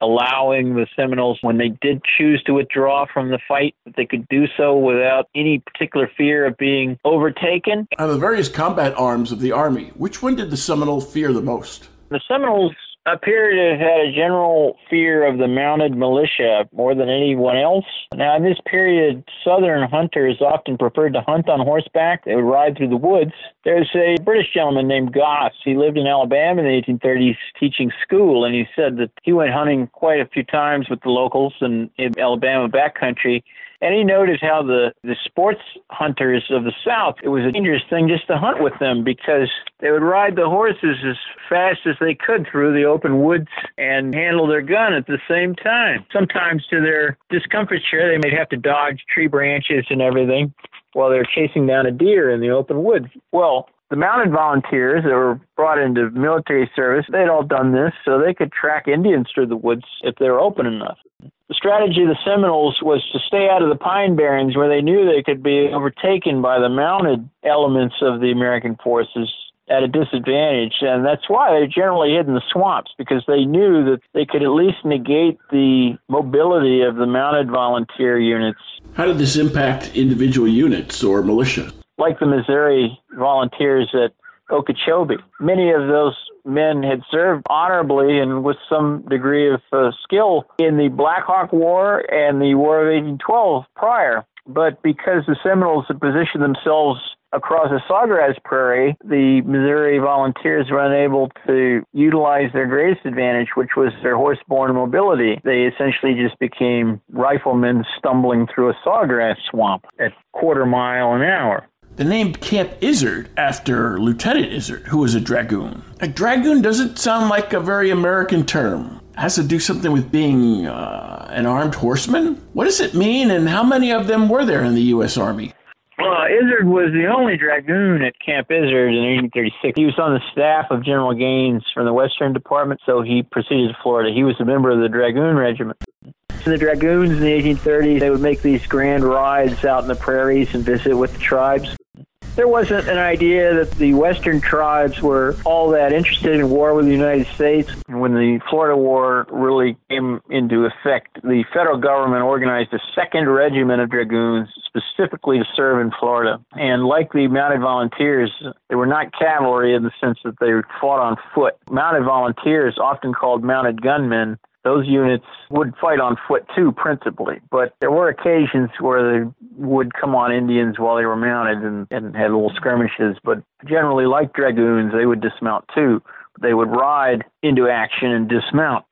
allowing the Seminoles, when they did choose to withdraw from the fight, that they could do so without any particular fear of being overtaken. Out of the various combat arms of the Army, which one did the Seminole fear the most? The Seminoles appear to have had a general fear of the mounted militia more than anyone else. Now, in this period, Southern hunters often preferred to hunt on horseback. They would ride through the woods. There's a British gentleman named Gosse. He lived in Alabama in the 1830s teaching school, and he said that he went hunting quite a few times with the locals in, in Alabama backcountry and he noted how the, the sports hunters of the South, it was a dangerous thing just to hunt with them because they would ride the horses as fast as they could through the open woods and handle their gun at the same time. Sometimes to their discomfiture, they may have to dodge tree branches and everything while they're chasing down a deer in the open woods. Well, the mounted volunteers that were brought into military service, they'd all done this so they could track Indians through the woods if they were open enough. The strategy of the Seminoles was to stay out of the pine barrens where they knew they could be overtaken by the mounted elements of the American forces at a disadvantage. And that's why they generally hid in the swamps because they knew that they could at least negate the mobility of the mounted volunteer units. How did this impact individual units or militia? Like the Missouri volunteers at Okeechobee. Many of those men had served honorably and with some degree of uh, skill in the Black Hawk War and the War of 1812 prior. But because the Seminoles had positioned themselves across the Sawgrass Prairie, the Missouri volunteers were unable to utilize their greatest advantage, which was their horse-borne mobility. They essentially just became riflemen stumbling through a sawgrass swamp at quarter mile an hour the name Camp Izard after Lieutenant Izard, who was a dragoon. A dragoon doesn't sound like a very American term. It has to do something with being uh, an armed horseman? What does it mean, and how many of them were there in the U.S. Army? Well, Izard was the only dragoon at Camp Izard in 1836. He was on the staff of General Gaines from the Western Department, so he proceeded to Florida. He was a member of the Dragoon Regiment. So the dragoons in the 1830s, they would make these grand rides out in the prairies and visit with the tribes there wasn't an idea that the Western tribes were all that interested in war with the United States. When the Florida War really came into effect, the federal government organized a second regiment of dragoons specifically to serve in Florida. And like the mounted volunteers, they were not cavalry in the sense that they fought on foot. Mounted volunteers, often called mounted gunmen, those units would fight on foot too, principally. But there were occasions where they would come on Indians while they were mounted and, and had little skirmishes. But generally, like dragoons, they would dismount too. They would ride into action and dismount.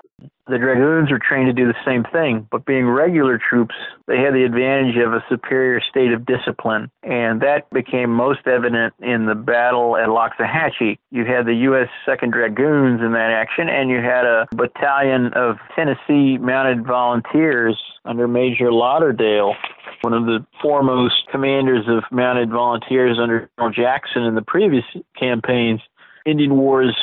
The dragoons were trained to do the same thing, but being regular troops, they had the advantage of a superior state of discipline, and that became most evident in the battle at Loxahatchee. You had the U.S. 2nd Dragoons in that action, and you had a battalion of Tennessee mounted volunteers under Major Lauderdale, one of the foremost commanders of mounted volunteers under General Jackson in the previous campaigns. Indian Wars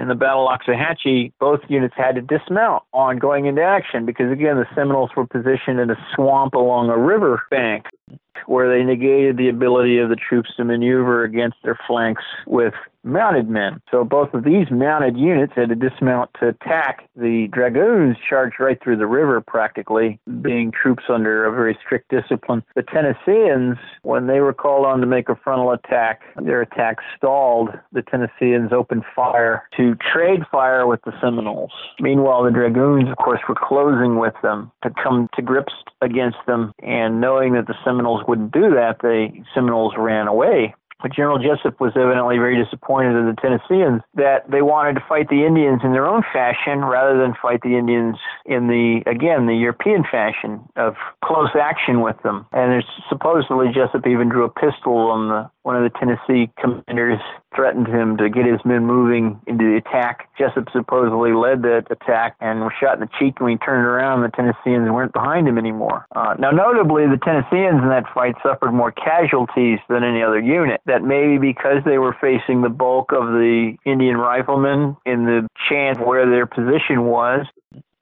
in the Battle of Loxahatchee, both units had to dismount on going into action because, again, the Seminoles were positioned in a swamp along a river bank where they negated the ability of the troops to maneuver against their flanks with mounted men. So both of these mounted units had to dismount to attack. The dragoons charged right through the river practically, being troops under a very strict discipline. The Tennesseans, when they were called on to make a frontal attack, their attack stalled. The Tennesseans opened fire to trade fire with the Seminoles. Meanwhile, the dragoons, of course, were closing with them to come to grips against them, and knowing that the Seminoles wouldn't do that, the Seminoles ran away. But General Jesup was evidently very disappointed in the Tennesseans that they wanted to fight the Indians in their own fashion rather than fight the Indians in the, again, the European fashion of close action with them. And there's supposedly Jesup even drew a pistol on the one of the Tennessee commanders threatened him to get his men moving into the attack. Jesup supposedly led that attack and was shot in the cheek. When he turned around, the Tennesseans weren't behind him anymore. Uh, now, notably, the Tennesseans in that fight suffered more casualties than any other unit. That maybe because they were facing the bulk of the Indian riflemen in the chance where their position was.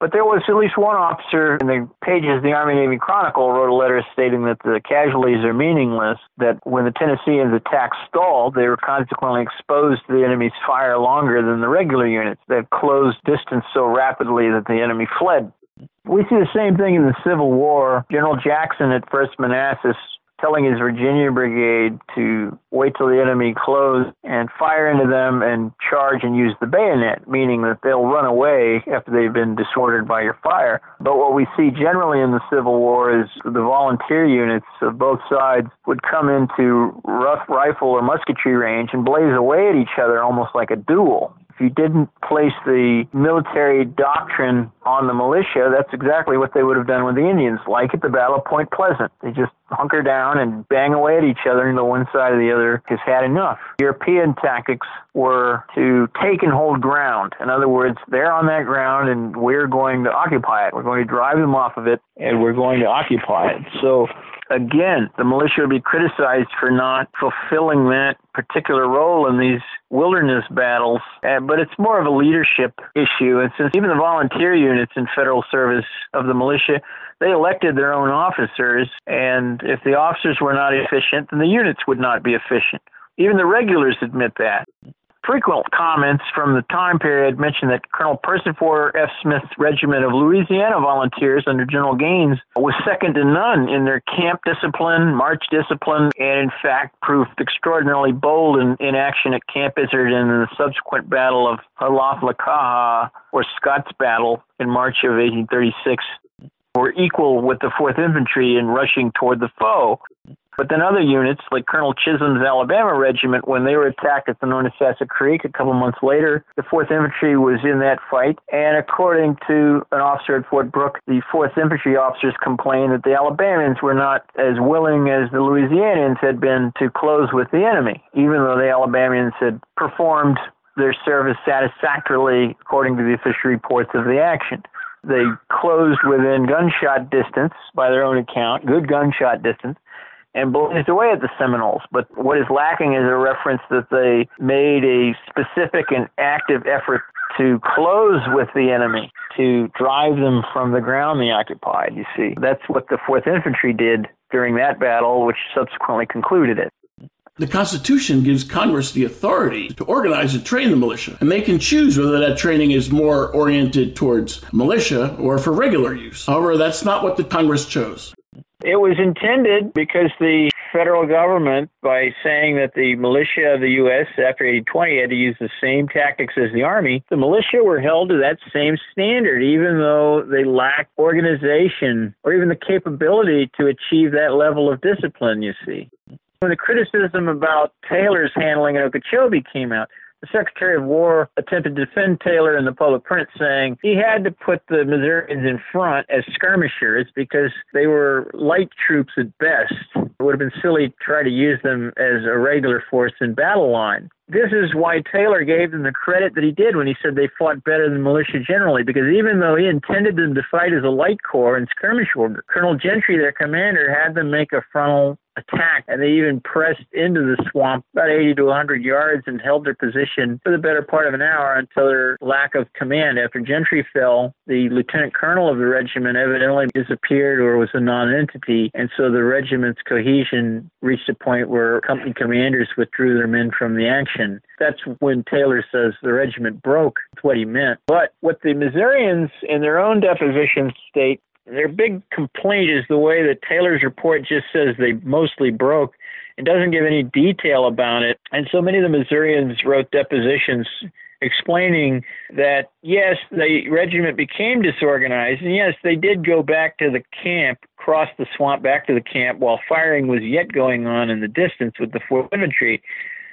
But there was at least one officer in the pages of the Army Navy Chronicle wrote a letter stating that the casualties are meaningless, that when the Tennesseans' attack stalled, they were consequently exposed to the enemy's fire longer than the regular units that closed distance so rapidly that the enemy fled. We see the same thing in the Civil War. General Jackson at First Manassas telling his Virginia brigade to wait till the enemy closed and fire into them and charge and use the bayonet, meaning that they'll run away after they've been disordered by your fire. But what we see generally in the Civil War is the volunteer units of both sides would come into rough rifle or musketry range and blaze away at each other almost like a duel you didn't place the military doctrine on the militia, that's exactly what they would have done with the Indians, like at the Battle of Point Pleasant. They just hunker down and bang away at each other until one side or the other has had enough. European tactics were to take and hold ground. In other words, they're on that ground and we're going to occupy it. We're going to drive them off of it and we're going to occupy it. So again, the militia would be criticized for not fulfilling that particular role in these wilderness battles. Uh, but it's more of a leadership issue. And since even the volunteer units in federal service of the militia, they elected their own officers, and if the officers were not efficient, then the units would not be efficient. Even the regulars admit that frequent comments from the time period mention that Colonel Persifor F. Smith's regiment of Louisiana volunteers under General Gaines was second to none in their camp discipline, march discipline, and in fact proved extraordinarily bold in, in action at Camp Izard and in the subsequent Battle of Halaflakaha, or Scott's Battle, in March of 1836 were equal with the 4th Infantry in rushing toward the foe. But then other units, like Colonel Chisholm's Alabama Regiment, when they were attacked at the Thonotosassa Creek a couple months later, the 4th Infantry was in that fight. And according to an officer at Fort Brooke, the 4th Infantry officers complained that the Alabamians were not as willing as the Louisianians had been to close with the enemy, even though the Alabamians had performed their service satisfactorily according to the official reports of the action. They closed within gunshot distance, by their own account, good gunshot distance, and blazed away at the Seminoles. But what is lacking is a reference that they made a specific and active effort to close with the enemy, to drive them from the ground they occupied, you see. That's what the 4th Infantry did during that battle, which subsequently concluded it. The Constitution gives Congress the authority to organize and train the militia, and they can choose whether that training is more oriented towards militia or for regular use. However, that's not what the Congress chose. It was intended because the federal government, by saying that the militia of the U.S. after 1820 had to use the same tactics as the Army, the militia were held to that same standard, even though they lacked organization or even the capability to achieve that level of discipline, you see. When the criticism about Taylor's handling of Okeechobee came out, the Secretary of War attempted to defend Taylor in the public print, saying he had to put the Missourians in front as skirmishers because they were light troops at best. It would have been silly to try to use them as a regular force in battle line. This is why Taylor gave them the credit that he did when he said they fought better than militia generally, because even though he intended them to fight as a light corps and skirmish order, Colonel Gentry, their commander, had them make a frontal attack, and they even pressed into the swamp about 80 to 100 yards and held their position for the better part of an hour until their lack of command. After Gentry fell, the lieutenant colonel of the regiment evidently disappeared or was a non-entity, and so the regiment's cohesion reached a point where company commanders withdrew their men from the action. That's when Taylor says the regiment broke. That's what he meant. But what the Missourians in their own depositions state their big complaint is the way that Taylor's report just says they mostly broke and doesn't give any detail about it. And so many of the Missourians wrote depositions explaining that yes, the regiment became disorganized, and yes, they did go back to the camp, cross the swamp back to the camp while firing was yet going on in the distance with the 4th Infantry.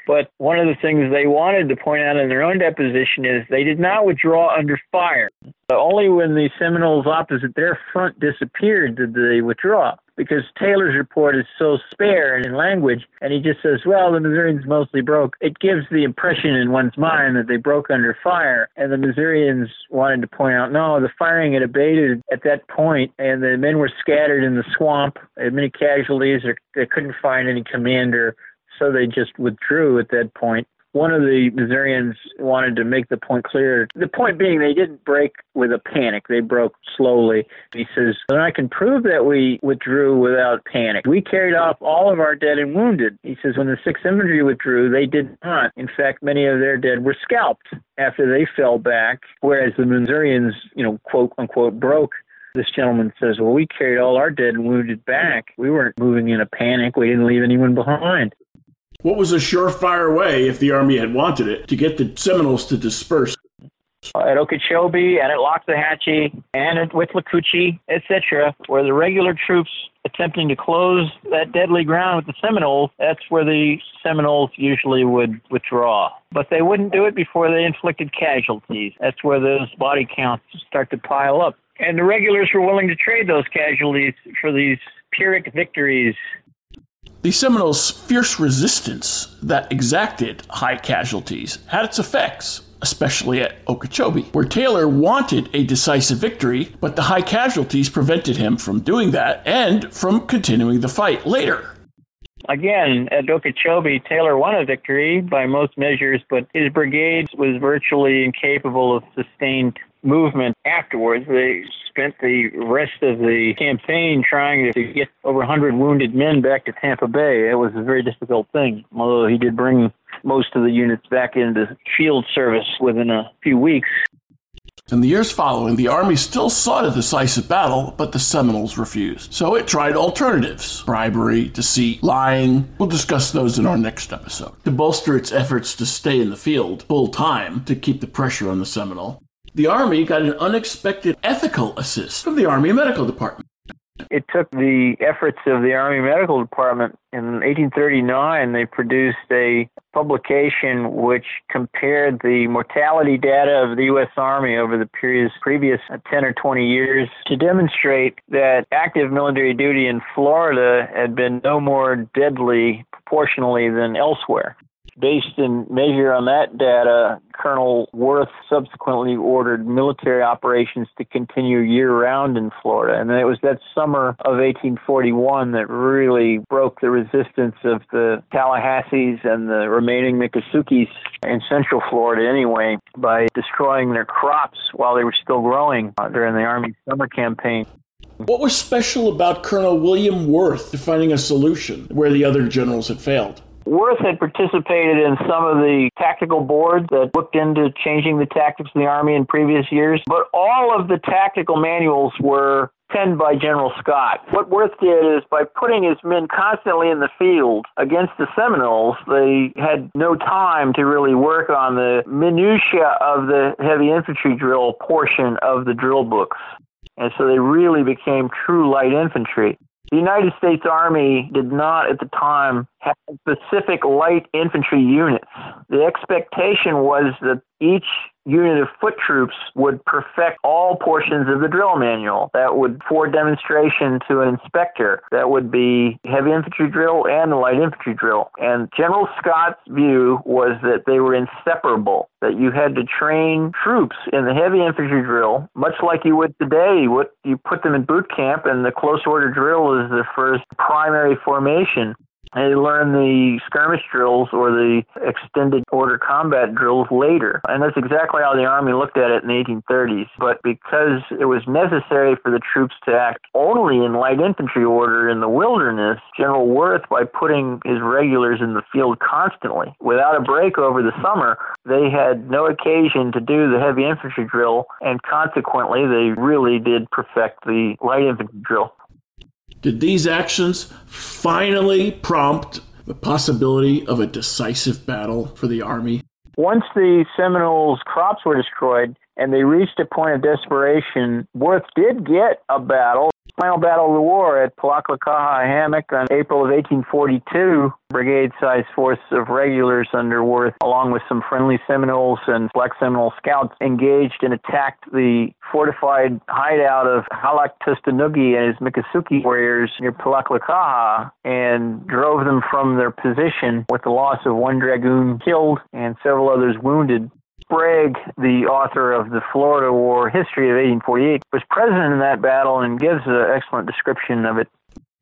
But one of the things they wanted to point out in their own deposition is they did not withdraw under fire. Only when the Seminoles opposite their front disappeared did they withdraw because Taylor's report is so spare in language, and he just says, well, the Missourians mostly broke. It gives the impression in one's mind that they broke under fire, and the Missourians wanted to point out, no, the firing had abated at that point, and the men were scattered in the swamp, had many casualties, or they couldn't find any commander so they just withdrew at that point. One of the Missourians wanted to make the point clear. The point being, they didn't break with a panic. They broke slowly. He says, and I can prove that we withdrew without panic. We carried off all of our dead and wounded. He says, when the 6th Infantry withdrew, they did not. In fact, many of their dead were scalped after they fell back, whereas the Missourians, you know, quote unquote, broke This gentleman says, Well, we carried all our dead and wounded back. We weren't moving in a panic. We didn't leave anyone behind. What was a surefire way, if the Army had wanted it, to get the Seminoles to disperse? Uh, at Okeechobee and at Loxahatchee and at Withlacoochee, etc., where the regular troops attempting to close that deadly ground with the Seminoles, that's where the Seminoles usually would withdraw. But they wouldn't do it before they inflicted casualties. That's where those body counts start to pile up. And the regulars were willing to trade those casualties for these Pyrrhic victories. The Seminoles' fierce resistance that exacted high casualties had its effects especially at Okeechobee, where Taylor wanted a decisive victory, but the high casualties prevented him from doing that and from continuing the fight later. Again, at Okeechobee, Taylor won a victory by most measures, but his brigade was virtually incapable of sustained movement afterwards. They spent the rest of the campaign trying to get over 100 wounded men back to Tampa Bay. It was a very difficult thing, although he did bring most of the units back into field service within a few weeks. In the years following, the Army still sought a decisive battle, but the Seminoles refused. So it tried alternatives bribery, deceit, lying. We'll discuss those in our next episode. To bolster its efforts to stay in the field full time to keep the pressure on the Seminole, the Army got an unexpected ethical assist from the Army Medical Department. It took the efforts of the Army Medical Department. In 1839, they produced a publication which compared the mortality data of the U.S. Army over the previous, previous 10 or 20 years to demonstrate that active military duty in Florida had been no more deadly proportionally than elsewhere. Based in measure on that data, Colonel Worth subsequently ordered military operations to continue year round in Florida. And it was that summer of 1841 that really broke the resistance of the Tallahassees and the remaining Miccosukee in central Florida anyway by destroying their crops while they were still growing uh, during the Army summer campaign. What was special about Colonel William Worth finding a solution where the other generals had failed? Worth had participated in some of the tactical boards that looked into changing the tactics of the Army in previous years, but all of the tactical manuals were penned by General Scott. What Worth did is by putting his men constantly in the field against the Seminoles, they had no time to really work on the minutia of the heavy infantry drill portion of the drill books. And so they really became true light infantry. The United States Army did not at the time have specific light infantry units. The expectation was that each unit of foot troops would perfect all portions of the drill manual. That would, for demonstration to an inspector, that would be heavy infantry drill and the light infantry drill. And General Scott's view was that they were inseparable, that you had to train troops in the heavy infantry drill, much like you would today. What you put them in boot camp, and the close order drill is the first primary formation. They learn the skirmish drills or the extended order combat drills later. And that's exactly how the Army looked at it in the 1830s. But because it was necessary for the troops to act only in light infantry order in the wilderness, General Worth, by putting his regulars in the field constantly, without a break over the summer, they had no occasion to do the heavy infantry drill, and consequently, they really did perfect the light infantry drill. Did these actions finally prompt the possibility of a decisive battle for the Army? Once the Seminoles' crops were destroyed and they reached a point of desperation, Worth did get a battle Final battle of the war at Palaklakaha Hammock on April of 1842. Brigade-sized force of regulars under Worth, along with some friendly Seminoles and Black Seminole scouts, engaged and attacked the fortified hideout of Halak Tustanugi and his Miccosukee warriors near Palaklakaha and drove them from their position with the loss of one dragoon killed and several others wounded. Sprague, the author of the Florida War History of 1848, was present in that battle and gives an excellent description of it.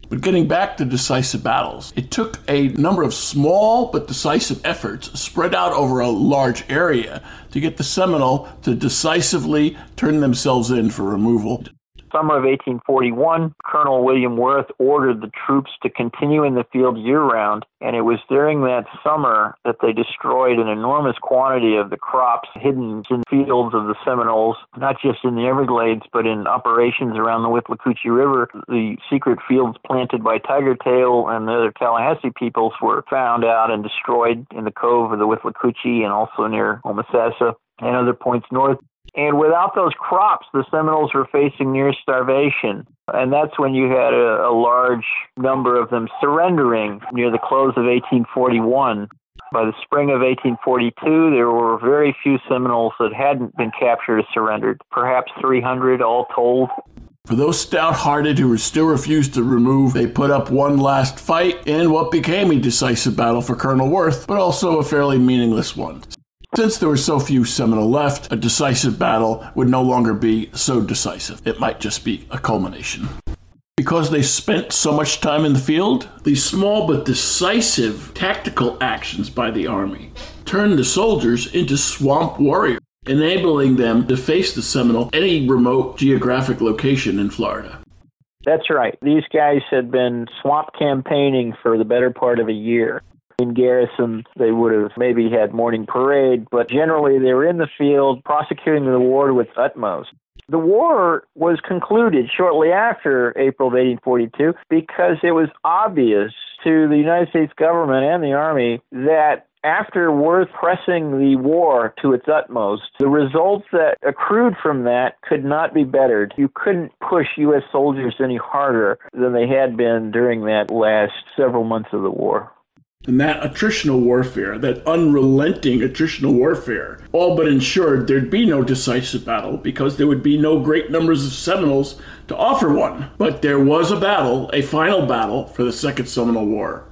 But getting back to decisive battles, it took a number of small but decisive efforts spread out over a large area to get the Seminole to decisively turn themselves in for removal. Summer of 1841, Colonel William Worth ordered the troops to continue in the field year round, and it was during that summer that they destroyed an enormous quantity of the crops hidden in fields of the Seminoles, not just in the Everglades, but in operations around the Withlacoochee River. The secret fields planted by Tiger Tail and the other Tallahassee peoples were found out and destroyed in the cove of the Withlacoochee and also near Homosassa and other points north. And without those crops, the Seminoles were facing near starvation. And that's when you had a, a large number of them surrendering near the close of 1841. By the spring of 1842, there were very few Seminoles that hadn't been captured or surrendered, perhaps 300 all told. For those stout hearted who still refused to remove, they put up one last fight in what became a decisive battle for Colonel Worth, but also a fairly meaningless one. Since there were so few Seminole left, a decisive battle would no longer be so decisive. It might just be a culmination. Because they spent so much time in the field, these small but decisive tactical actions by the Army turned the soldiers into swamp warriors, enabling them to face the Seminole any remote geographic location in Florida. That's right. These guys had been swamp campaigning for the better part of a year. In garrison, they would have maybe had morning parade, but generally they were in the field prosecuting the war with utmost. The war was concluded shortly after April of 1842 because it was obvious to the United States government and the Army that after Worth pressing the war to its utmost, the results that accrued from that could not be bettered. You couldn't push U.S. soldiers any harder than they had been during that last several months of the war. And that attritional warfare, that unrelenting attritional warfare, all but ensured there'd be no decisive battle because there would be no great numbers of Seminoles to offer one. But there was a battle, a final battle for the Second Seminole War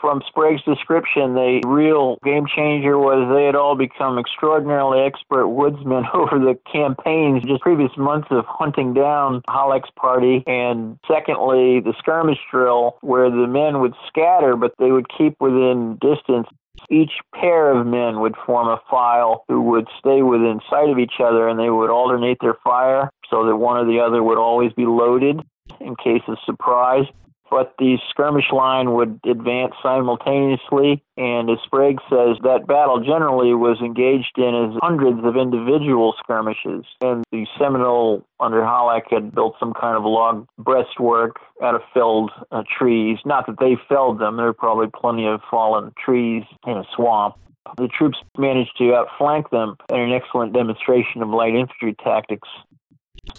from Sprague's description, the real game changer was they had all become extraordinarily expert woodsmen over the campaigns, just previous months of hunting down Halleck's party. And secondly, the skirmish drill, where the men would scatter, but they would keep within distance. Each pair of men would form a file who would stay within sight of each other and they would alternate their fire so that one or the other would always be loaded in case of surprise but the skirmish line would advance simultaneously. And as Sprague says, that battle generally was engaged in as hundreds of individual skirmishes. And the Seminole under Halleck had built some kind of log breastwork out of felled uh, trees. Not that they felled them, there were probably plenty of fallen trees in a swamp. The troops managed to outflank them in an excellent demonstration of light infantry tactics.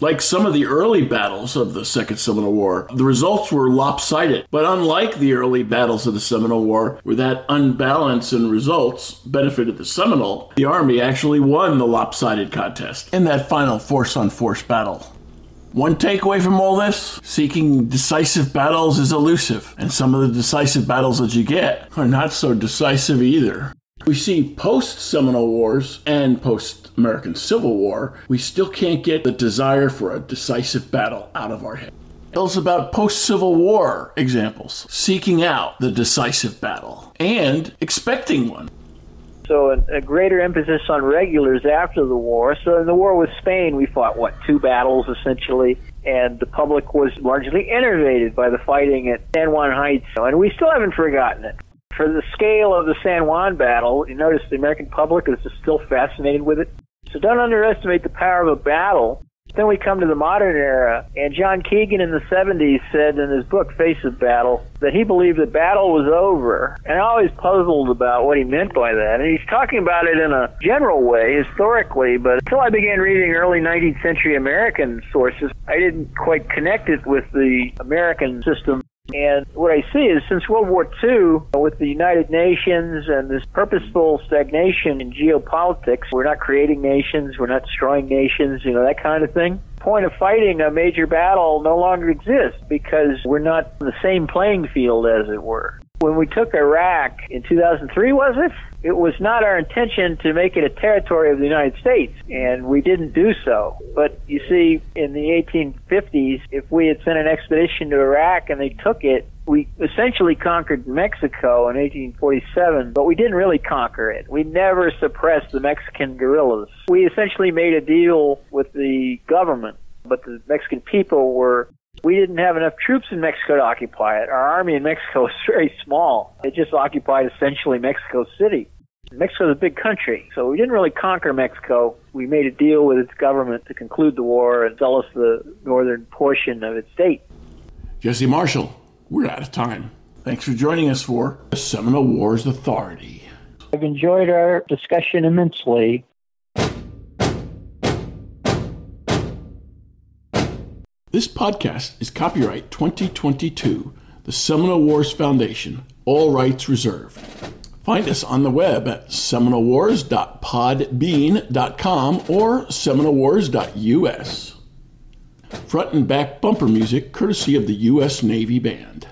Like some of the early battles of the Second Seminole War, the results were lopsided. But unlike the early battles of the Seminole War, where that unbalance in results benefited the Seminole, the Army actually won the lopsided contest in that final force on force battle. One takeaway from all this seeking decisive battles is elusive, and some of the decisive battles that you get are not so decisive either. We see post Seminole Wars and post American Civil War, we still can't get the desire for a decisive battle out of our head. Tell us about post Civil War examples, seeking out the decisive battle and expecting one. So, a, greater emphasis on regulars after the war. So, in the war with Spain, we fought, what, two battles essentially? And the public was largely enervated by the fighting at San Juan Heights. And we still haven't forgotten it for the scale of the San Juan battle, you notice the American public is still fascinated with it. So don't underestimate the power of a battle. Then we come to the modern era, and John Keegan in the 70s said in his book Face of Battle that he believed that battle was over. And I always puzzled about what he meant by that. And he's talking about it in a general way, historically, but until I began reading early 19th century American sources, I didn't quite connect it with the American system and what I see is since World War II, with the United Nations and this purposeful stagnation in geopolitics, we're not creating nations, we're not destroying nations, you know, that kind of thing. Point of fighting a major battle no longer exists because we're not on the same playing field, as it were. When we took Iraq in 2003, was it? It was not our intention to make it a territory of the United States, and we didn't do so. But you see, in the 1850s, if we had sent an expedition to Iraq and they took it, we essentially conquered Mexico in 1847, but we didn't really conquer it. We never suppressed the Mexican guerrillas. We essentially made a deal with the government but the Mexican people were we didn't have enough troops in Mexico to occupy it. Our army in Mexico was very small. It just occupied essentially Mexico City. Mexico's a big country, so we didn't really conquer Mexico. We made a deal with its government to conclude the war and sell us the northern portion of its state. Jesse Marshall, we're out of time. Thanks for joining us for the Seminole Wars Authority. I've enjoyed our discussion immensely. This podcast is copyright 2022, the Seminole Wars Foundation, all rights reserved. Find us on the web at seminolewars.podbean.com or seminolewars.us. Front and back bumper music courtesy of the U.S. Navy Band.